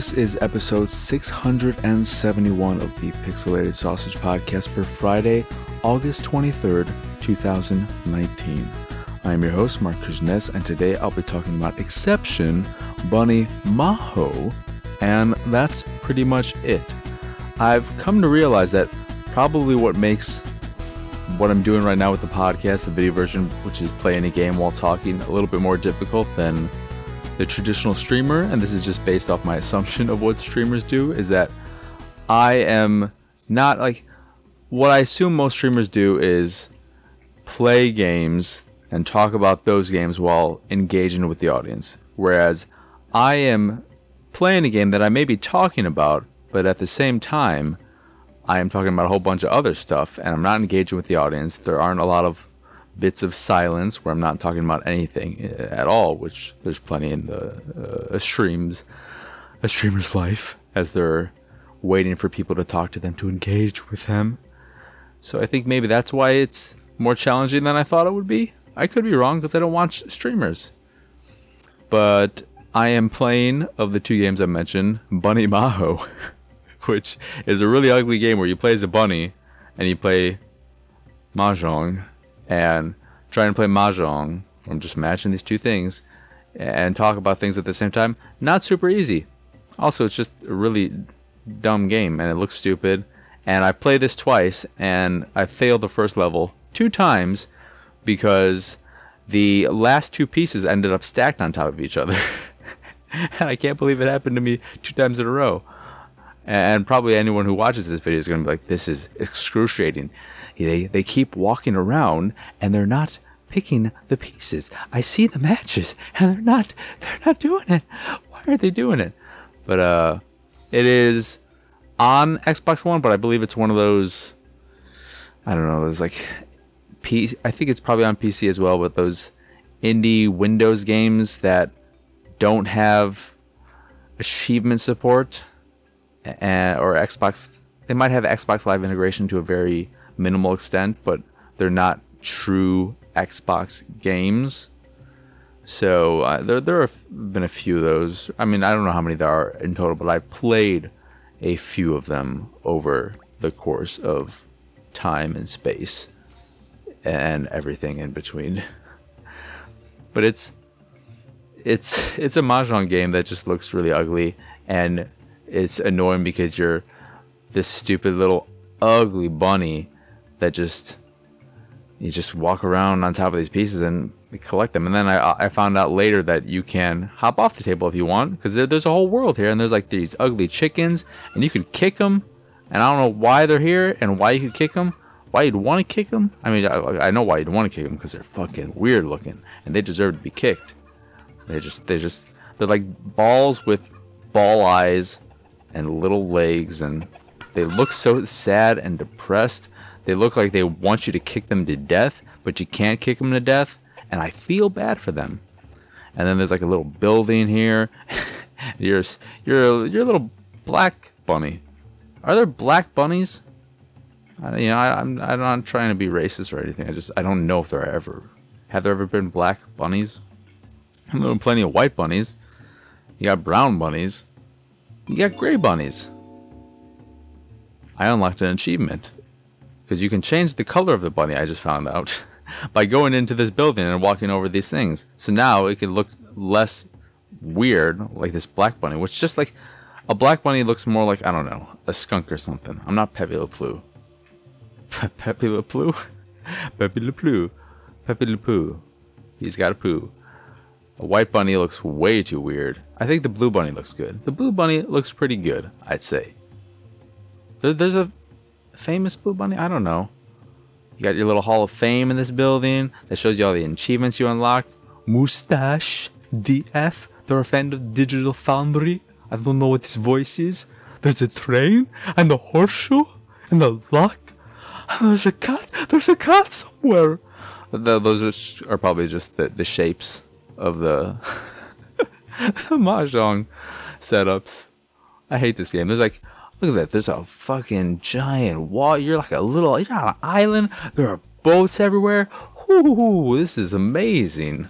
This is episode 671 of the Pixelated Sausage Podcast for Friday, August 23rd, 2019. I am your host, Marc Kuznets, and today I'll be talking about Exception, Bunny Mahjo, and that's pretty much it. I've come to realize that probably what makes what I'm doing right now with the podcast, the video version, which is playing a game while talking, a little bit more difficult than the traditional streamer, and this is just based off my assumption of what streamers do, is that I am not like what I assume most streamers do is play games and talk about those games while engaging with the audience. Whereas I am playing a game that I may be talking about, but at the same time, I am talking about a whole bunch of other stuff and I'm not engaging with the audience. There aren't a lot of bits of silence where I'm not talking about anything uh, at all, which there's plenty in the uh, streams, a streamer's life, as they're waiting for people to talk to them to engage with them. So I think maybe that's why it's more challenging than I thought it would be. I could be wrong because I don't watch streamers. But I am playing of the two games I mentioned, Bunny Mahjo, which is a really ugly game where you play as a bunny and you play mahjong and try and play mahjong. I'm just matching these two things and talk about things at the same time. Not super easy. Also, it's just a really dumb game and it looks stupid. And I played this twice and I failed the first level two times because the last two pieces ended up stacked on top of each other. and I can't believe it happened to me two times in a row. And probably anyone who watches this video is going to be like, this is excruciating. They, they keep walking around and they're not picking the pieces. I see the matches and they're not, they're not doing it. Why are they doing it? But, uh, it is on Xbox One, but I believe it's one of those, I don't know, those like, P, I think it's probably on PC as well, but those indie Windows games that don't have achievement support and, or Xbox. They might have Xbox Live integration to a very minimal extent, but they're not true Xbox games. So uh, there there have been a few of those. I mean, I don't know how many there are in total, but I've played a few of them over the course of time and space and everything in between. but it's it's it's a mahjong game that just looks really ugly and it's annoying because you're this stupid little ugly bunny that just you just walk around on top of these pieces and collect them. And then I, I found out later that you can hop off the table if you want because there, there's a whole world here and there's like these ugly chickens and you can kick them. And I don't know why they're here and why you could kick them. Why you'd want to kick them? I mean, I, I know why you'd want to kick them because they're fucking weird looking and they deserve to be kicked. They just, they just, they're like balls with ball eyes and little legs and they look so sad and depressed they look like they want you to kick them to death, but you can't kick them to death, and I feel bad for them. And then there's like a little building here. you're you're you're a little black bunny. Are there black bunnies? I, you know, I, I'm I'm not trying to be racist or anything. I just I don't know if there are ever have there ever been black bunnies. There been plenty of white bunnies. You got brown bunnies. You got gray bunnies. I unlocked an achievement because you can change the color of the bunny. I just found out by going into this building and walking over these things. So now it can look less weird, like this black bunny, which just like a black bunny looks more like I don't know a skunk or something. I'm not Pepe Le Pew. Pepe Le Pew, Pepe Le Pew, Pepe Le Pew. He's got a poo. A white bunny looks way too weird. I think the blue bunny looks good. The blue bunny looks pretty good, I'd say. There, there's a famous Blue Bunny? I don't know. You got your little Hall of Fame in this building that shows you all the achievements you unlocked. Mustache, DF, a fan of Digital Foundry. I don't know what his voice is. There's a train and a horseshoe and a lock. And there's a cat. There's a cat somewhere. The, those are, are, probably just the, the shapes of the, the mahjong setups. I hate this game. There's like Look at that. There's a fucking giant wall. You're like a little, you're on an island. There are boats everywhere. Ooh, this is amazing.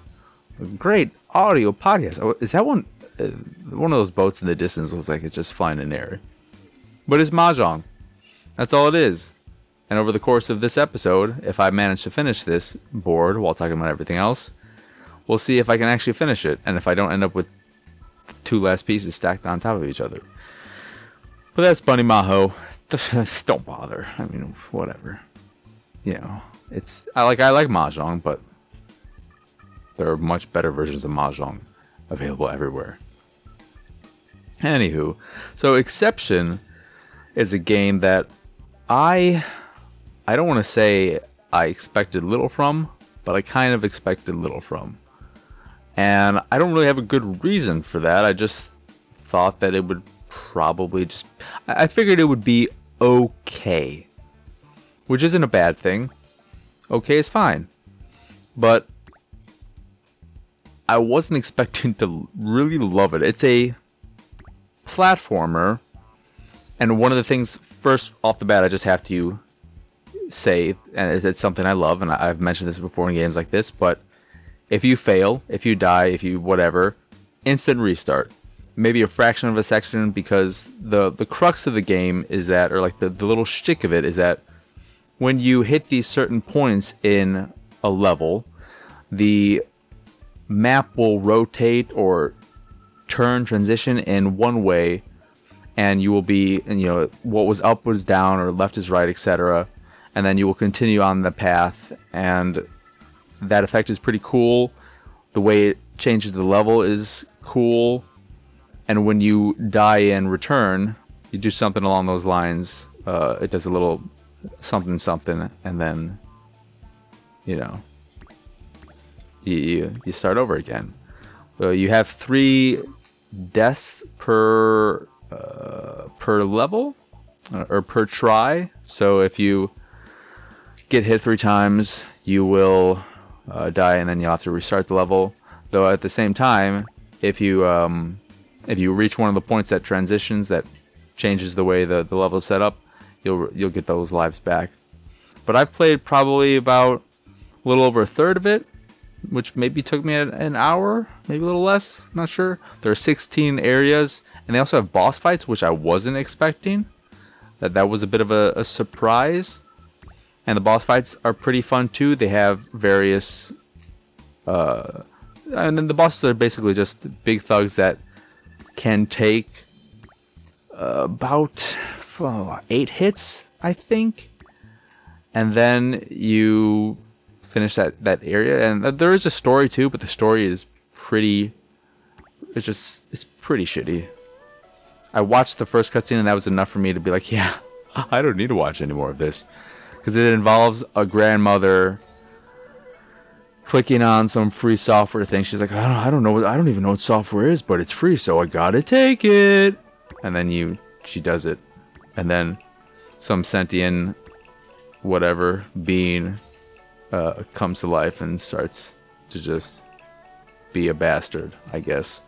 Great audio podcast. Oh, is that one? uh, one of those boats in the distance looks like it's just flying in air. But it's mahjong. That's all it is. And over the course of this episode, if I manage to finish this board while talking about everything else, we'll see if I can actually finish it and if I don't end up with two last pieces stacked on top of each other. But that's Bunny Mahjo. don't bother. I mean, whatever. You know, it's I like I like mahjong, but there are much better versions of mahjong available everywhere. Anywho, so Exception is a game that I I don't want to say I expected little from, but I kind of expected little from. And I don't really have a good reason for that. I just thought that it would probably just I figured it would be okay. Which isn't a bad thing. Okay is fine. But I wasn't expecting to really love it. It's a platformer, and one of the things first off the bat I just have to say, and it's something I love, and I've mentioned this before in games like this, but if you fail, if you die, if you whatever, instant restart. Maybe a fraction of a section because the the crux of the game is that, or like the, the little shtick of it is that when you hit these certain points in a level, the map will rotate or turn transition in one way and you will be you know what was up was down or left is right etc and then you will continue on the path. And that effect is pretty cool. The way it changes the level is cool and when you die and return you do something along those lines uh, it does a little something something and then you know you, you, you start over again. So you have three deaths per uh, per level uh, or per try. So if you get hit three times, you will uh, die, and then you'll have to restart the level. Though at the same time, if you um, if you reach one of the points that transitions that changes the way the, the level is set up, you'll you'll get those lives back. But I've played probably about a little over a third of it, which maybe took me an hour, maybe a little less. I'm not sure. There are 16 areas, and they also have boss fights, which I wasn't expecting. That that was a bit of a, a surprise. And the boss fights are pretty fun too. They have various, uh, and then the bosses are basically just big thugs that can take uh, about oh, eight hits, I think, and then you finish that that area. And there is a story too, but the story is pretty. It's just it's pretty shitty. I watched the first cutscene and that was enough for me to be like, yeah, I don't need to watch any more of this because it involves a grandmother clicking on some free software thing. She's like, I don't, I don't know, I don't even know what software is, but it's free, so I gotta take it. And then you, she does it, and then some sentient, whatever being uh, comes to life and starts to just be a bastard, I guess.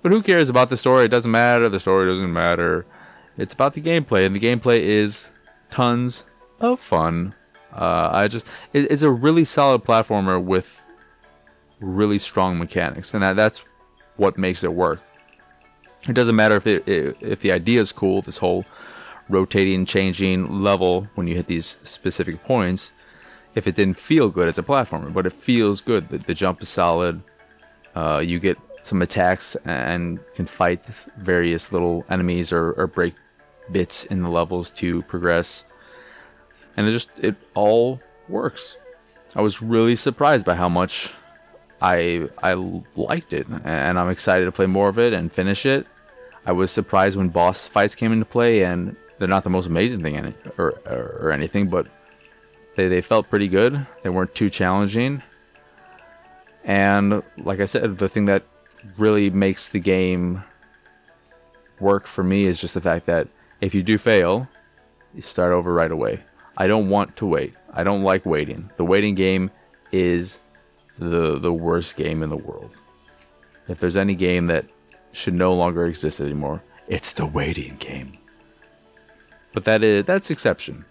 But who cares about the story? It doesn't matter. The story doesn't matter. It's about the gameplay, and the gameplay is tons of fun. Uh, I just it, it's a really solid platformer with really strong mechanics, and that, that's what makes it work. It doesn't matter if it, if the idea is cool. This whole rotating, changing level when you hit these specific points if it didn't feel good as a platformer, but it feels good. The, the jump is solid. Uh, you get some attacks and can fight various little enemies or, or break bits in the levels to progress. And it just it all works. I was really surprised by how much I I liked it, and I'm excited to play more of it and finish it. I was surprised when boss fights came into play, and they're not the most amazing thing or, or, or anything, but they, they felt pretty good. They weren't too challenging. And like I said, the thing that really makes the game work for me is just the fact that if you do fail, you start over right away. I don't want to wait. I don't like waiting. The waiting game is the the worst game in the world. If there's any game that should no longer exist anymore, it's the waiting game. But that is that's exception,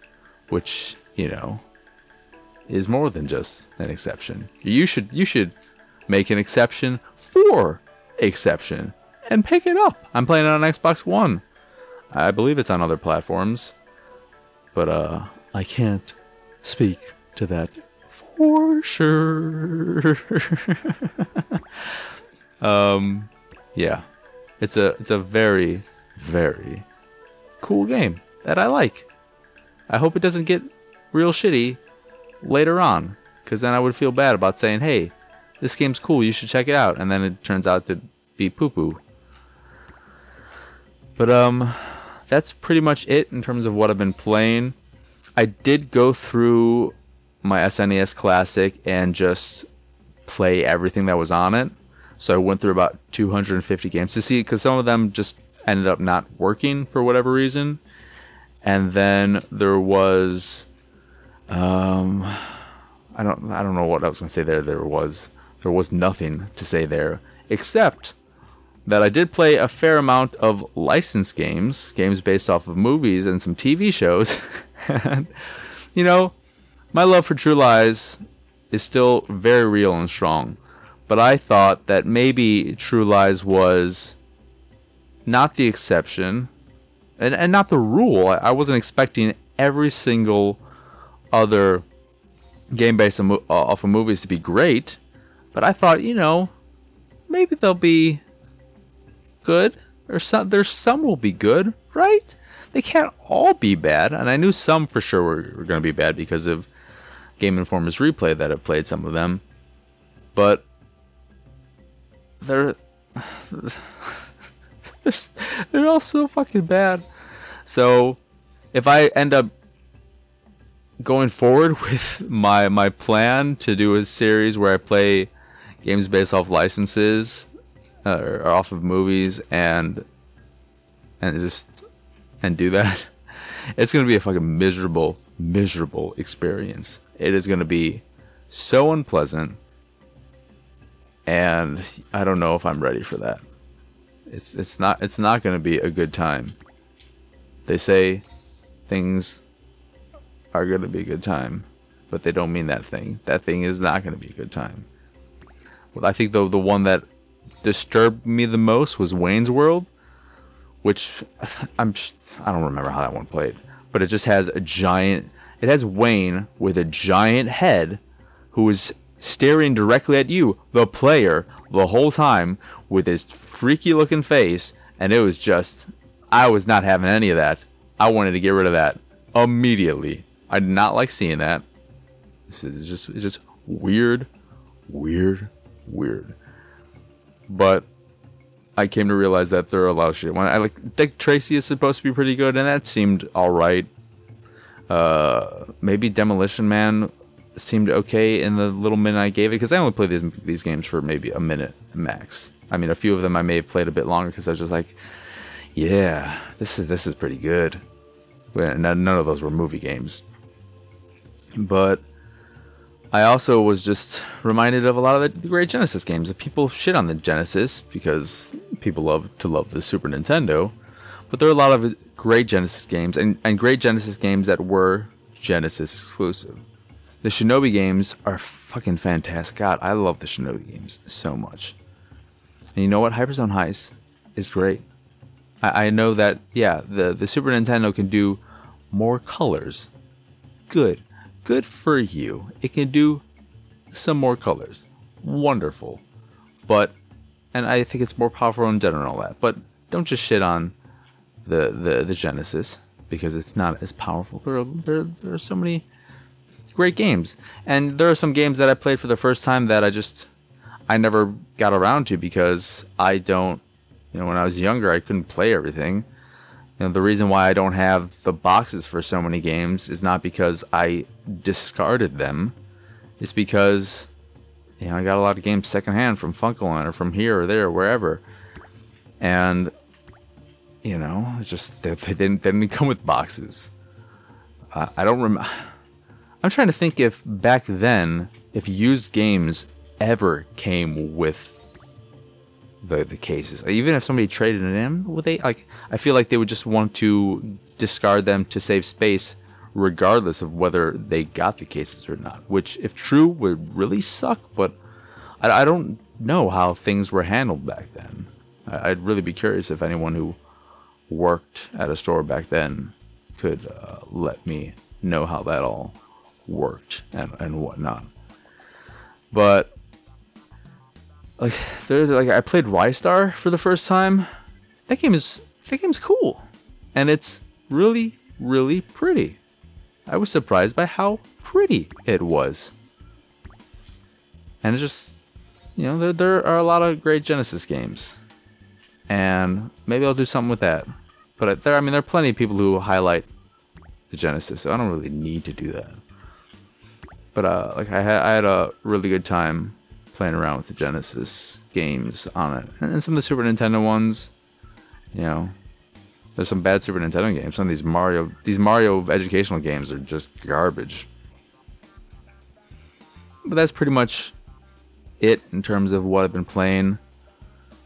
which, you know, is more than just an exception. You should you should make an exception for exception. and pick it up. I'm playing it on Xbox One. I believe it's on other platforms, but uh, I can't speak to that for sure. um, yeah, it's a it's a very very cool game that I like. I hope it doesn't get real shitty later on, because then I would feel bad about saying, "Hey, this game's cool, you should check it out," and then it turns out to be poo poo. But um, that's pretty much it in terms of what I've been playing. I did go through my SNES Classic and just play everything that was on it. So I went through about 250 games to see because some of them just ended up not working for whatever reason. And then there was, um, I don't, I don't know what I was to say there. There was, there was nothing to say there except that I did play a fair amount of licensed games, games based off of movies and some TV shows. and, you know, my love for True Lies is still very real and strong. But I thought that maybe True Lies was not the exception and, and not the rule. I, I wasn't expecting every single other game based uh, off of movies to be great. But I thought, you know, maybe there'll be good, or some there's some will be good, right? They can't all be bad, and I knew some for sure were, were going to be bad because of Game Informer's replay that have played some of them, but they're they're, they're all so fucking bad. So if I end up going forward with my my plan to do a series where I play games based off licenses uh, or off of movies and and just and do that, it's gonna be a fucking miserable, miserable experience. It is gonna be so unpleasant, and I don't know if I'm ready for that. It's it's not it's not gonna be a good time. They say things are gonna be a good time, but they don't mean that thing. That thing is not gonna be a good time. Well, I think the the one that disturbed me the most was Wayne's World, which I'm I don't remember how that one played, but it just has a giant. It has Wayne with a giant head, who is staring directly at you, the player, the whole time with his freaky looking face, and it was just I was not having any of that. I wanted to get rid of that immediately. I did not like seeing that. This is just it's just weird, weird, weird but I came to realize that there are a lot of shit. When I like Dick Tracy is supposed to be pretty good, and that seemed all right. Uh, maybe Demolition Man seemed okay in the little minute I gave it because I only played these these games for maybe a minute max. I mean, a few of them I may have played a bit longer because I was just like, yeah, this is this is pretty good. None of those were movie games, but I also was just reminded of a lot of the great Genesis games. That People shit on the Genesis because people love to love the Super Nintendo, but there are a lot of great Genesis games and, and great Genesis games that were Genesis exclusive. The Shinobi games are fucking fantastic. God, I love the Shinobi games so much. And you know what? Hyperstone Heist is great. I, I know that, yeah, the, the Super Nintendo can do more colors. Good good for you. It can do some more colors. Wonderful. But, and I think it's more powerful in general that. But don't just shit on the, the, the Genesis because it's not as powerful. There are, there, there are so many great games. And there are some games that I played for the first time that I just, I never got around to because I don't, you know, when I was younger, I couldn't play everything. You know, the reason why I don't have the boxes for so many games is not because I discarded them. It's because you know I got a lot of games secondhand from FuncoLand or from here or there or wherever, and you know, it's just they, they didn't they didn't come with boxes. Uh, I don't remember. I'm trying to think if back then, if used games ever came with the the cases. Even if somebody traded it in, would they like? I feel like they would just want to discard them to save space, regardless of whether they got the cases or not. Which, if true, would really suck. But I, I don't know how things were handled back then. I'd really be curious if anyone who worked at a store back then could uh, let me know how that all worked and, and whatnot. But like there like I played Ristar for the first time. That game is that game's cool. And it's really, really pretty. I was surprised by how pretty it was. And it's just you know, there, there are a lot of great Genesis games. And maybe I'll do something with that. But there I mean there are plenty of people who highlight the Genesis, so I don't really need to do that. But uh, like I had, I had a really good time playing around with the Genesis games on it, and some of the Super Nintendo ones. You know, there's some bad Super Nintendo games. Some of these Mario, these Mario educational games are just garbage. But that's pretty much it in terms of what I've been playing.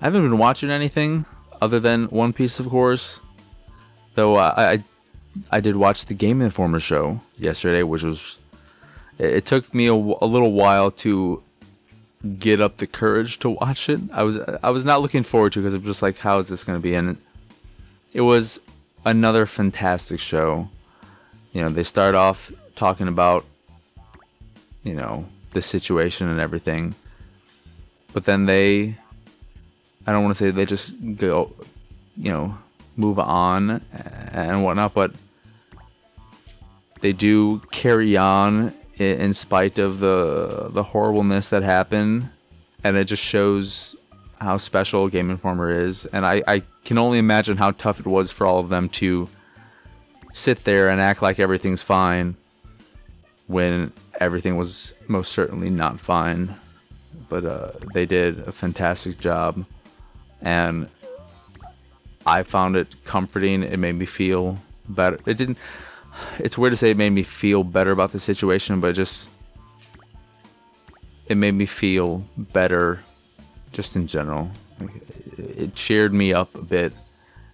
I haven't been watching anything other than One Piece, of course. Though uh, I, I did watch the Game Informer show yesterday, which was it took me a, a, little while to get up the courage to watch it. I was I was not looking forward to because I'm just like, how is this going to be? And it was another fantastic show. You know, they start off talking about you know the situation and everything, but then they I don't want to say they just go you know move on and whatnot, but they do carry on in spite of the the horribleness that happened, and it just shows how special Game Informer is. And I, I can only imagine how tough it was for all of them to sit there and act like everything's fine when everything was most certainly not fine. But uh, they did a fantastic job, and I found it comforting. It made me feel better. It didn't it's weird to say it made me feel better about the situation, but it just it made me feel better just in general. It cheered me up a bit,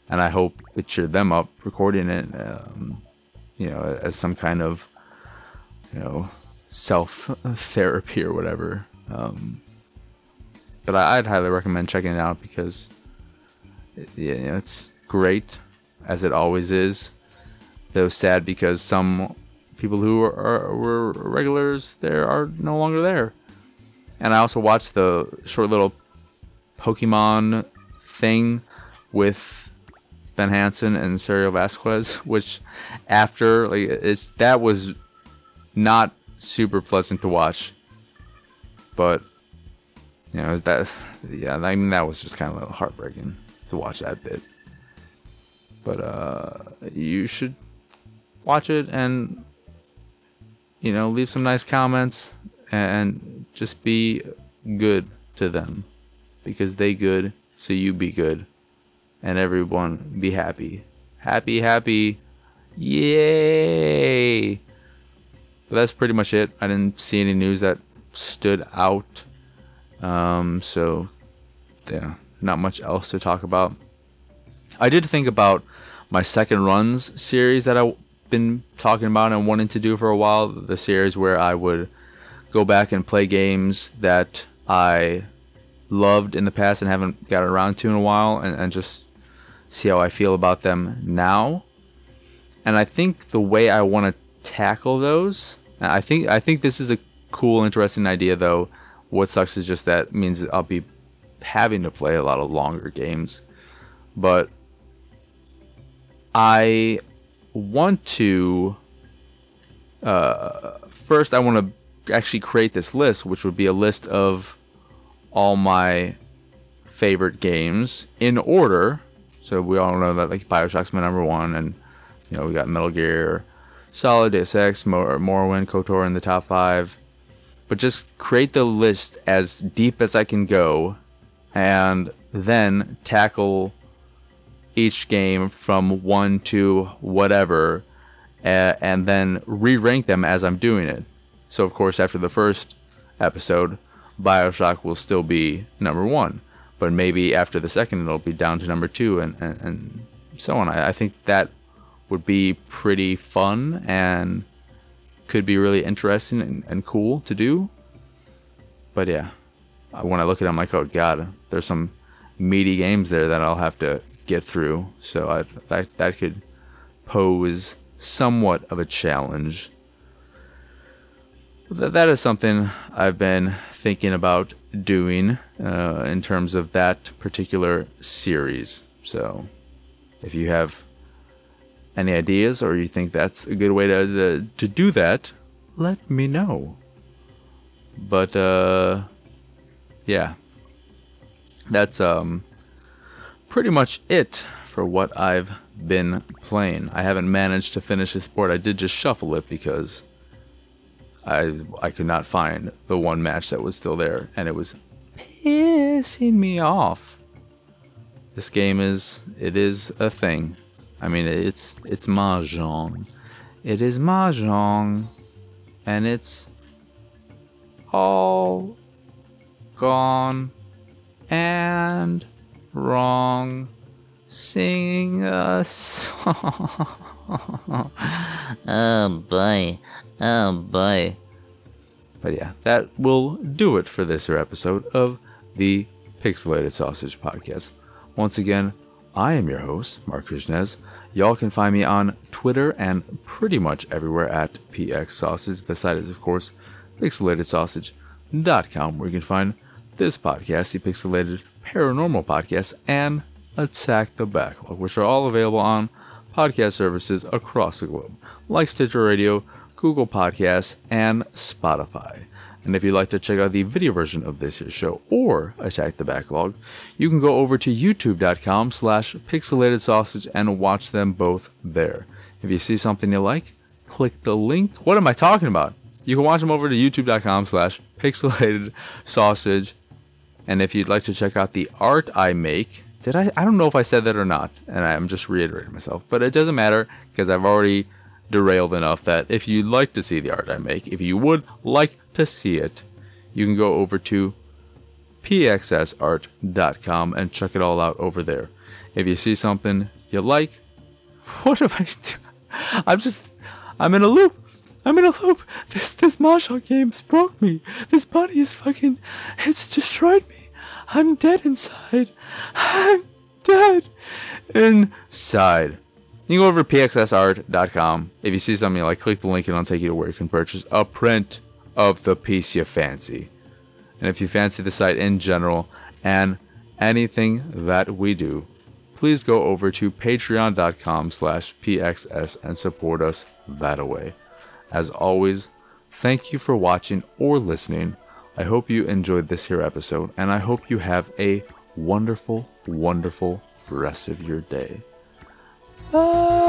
and I hope it cheered them up recording it, um, you know, as some kind of you know self therapy or whatever. Um, but I, would highly recommend checking it out because yeah, it's great as it always is though sad because some people who are, are, were regulars there are no longer there. And I also watched the short little Pokemon thing with Ben Hanson and Suriel Vazquez, which after like it's that was not super pleasant to watch. But you know, that yeah, I mean that was just kind of heartbreaking to watch that bit. But uh you should watch it and you know leave some nice comments and just be good to them. Because they good so you be good. And everyone be happy. Happy happy. Yay! But that's pretty much it. I didn't see any news that stood out. Um, so yeah not much else to talk about. I did think about my second runs series that i been talking about and wanting to do for a while. The series where I would go back and play games that I loved in the past and haven't got around to in a while and, and just see how I feel about them now. And I think the way I want to tackle those, I think I think this is a cool, interesting idea though. What sucks is just that means I'll be having to play a lot of longer games. But I want to uh, first I want to actually create this list, which would be a list of all my favorite games in order. So we all know that like Bioshock's my number one, and you know we got Metal Gear, Solid, Deus Ex, Mor- Morrowind, KOTOR in the top five. But just create the list as deep as I can go, and then tackle each game from one to whatever, uh, and then re rank them as I'm doing it. So, of course, after the first episode, Bioshock will still be number one, but maybe after the second, it'll be down to number two, and, and, and so on. I, I think that would be pretty fun and could be really interesting and, and cool to do. But yeah, when I look at it, I'm like, oh god, there's some meaty games there that I'll have to get through. So I, that that could pose somewhat of a challenge. That that is something I've been thinking about doing uh, in terms of that particular series. So, if you have any ideas or you think that's a good way to to, to do that, let me know. But uh, yeah, that's um pretty much it for what I've been playing. I haven't managed to finish this board. I did just shuffle it because I I could not find the one match that was still there, and it was pissing me off. This game is it is a thing. I mean it's it's mahjong. It is mahjong, and it's all gone and wrong. Sing a song. oh boy. Oh boy. But yeah, that will do it for this episode of the Pixelated Sausage Podcast. Once again, I am your host, Marc Krishnez. Y'all can find me on Twitter and pretty much everywhere at PX Sausage. The site is, of course, pixelatedsausage.com, where you can find this podcast, the Pixelated Paranormal Podcast, and Attack the Backlog, which are all available on podcast services across the globe, like Stitcher Radio, Google Podcasts, and Spotify. And if you'd like to check out the video version of this year's show or Attack the Backlog, you can go over to youtube.com slash pixelated sausage and watch them both there. If you see something you like, click the link. What am I talking about? You can watch them over to youtube.com slash pixelated sausage. And if you'd like to check out the art I make, did I? I don't know if I said that or not, and I'm just reiterating myself. But it doesn't matter because I've already derailed enough that if you'd like to see the art I make, if you would like to see it, you can go over to pxsart.com and check it all out over there. If you see something you like, what have I do? I'm just, I'm in a loop. I'm in a loop. This this mahjong game's broke me. This body is fucking, it's destroyed me. I'm dead inside. I'm dead inside. You can go over to pxsart.com. If you see something like, click the link and it'll take you to where you can purchase a print of the piece you fancy. And if you fancy the site in general and anything that we do, please go over to patreon.com slash pxs and support us that way. As always, thank you for watching or listening. I hope you enjoyed this here episode, and I hope you have a wonderful, wonderful rest of your day. Bye.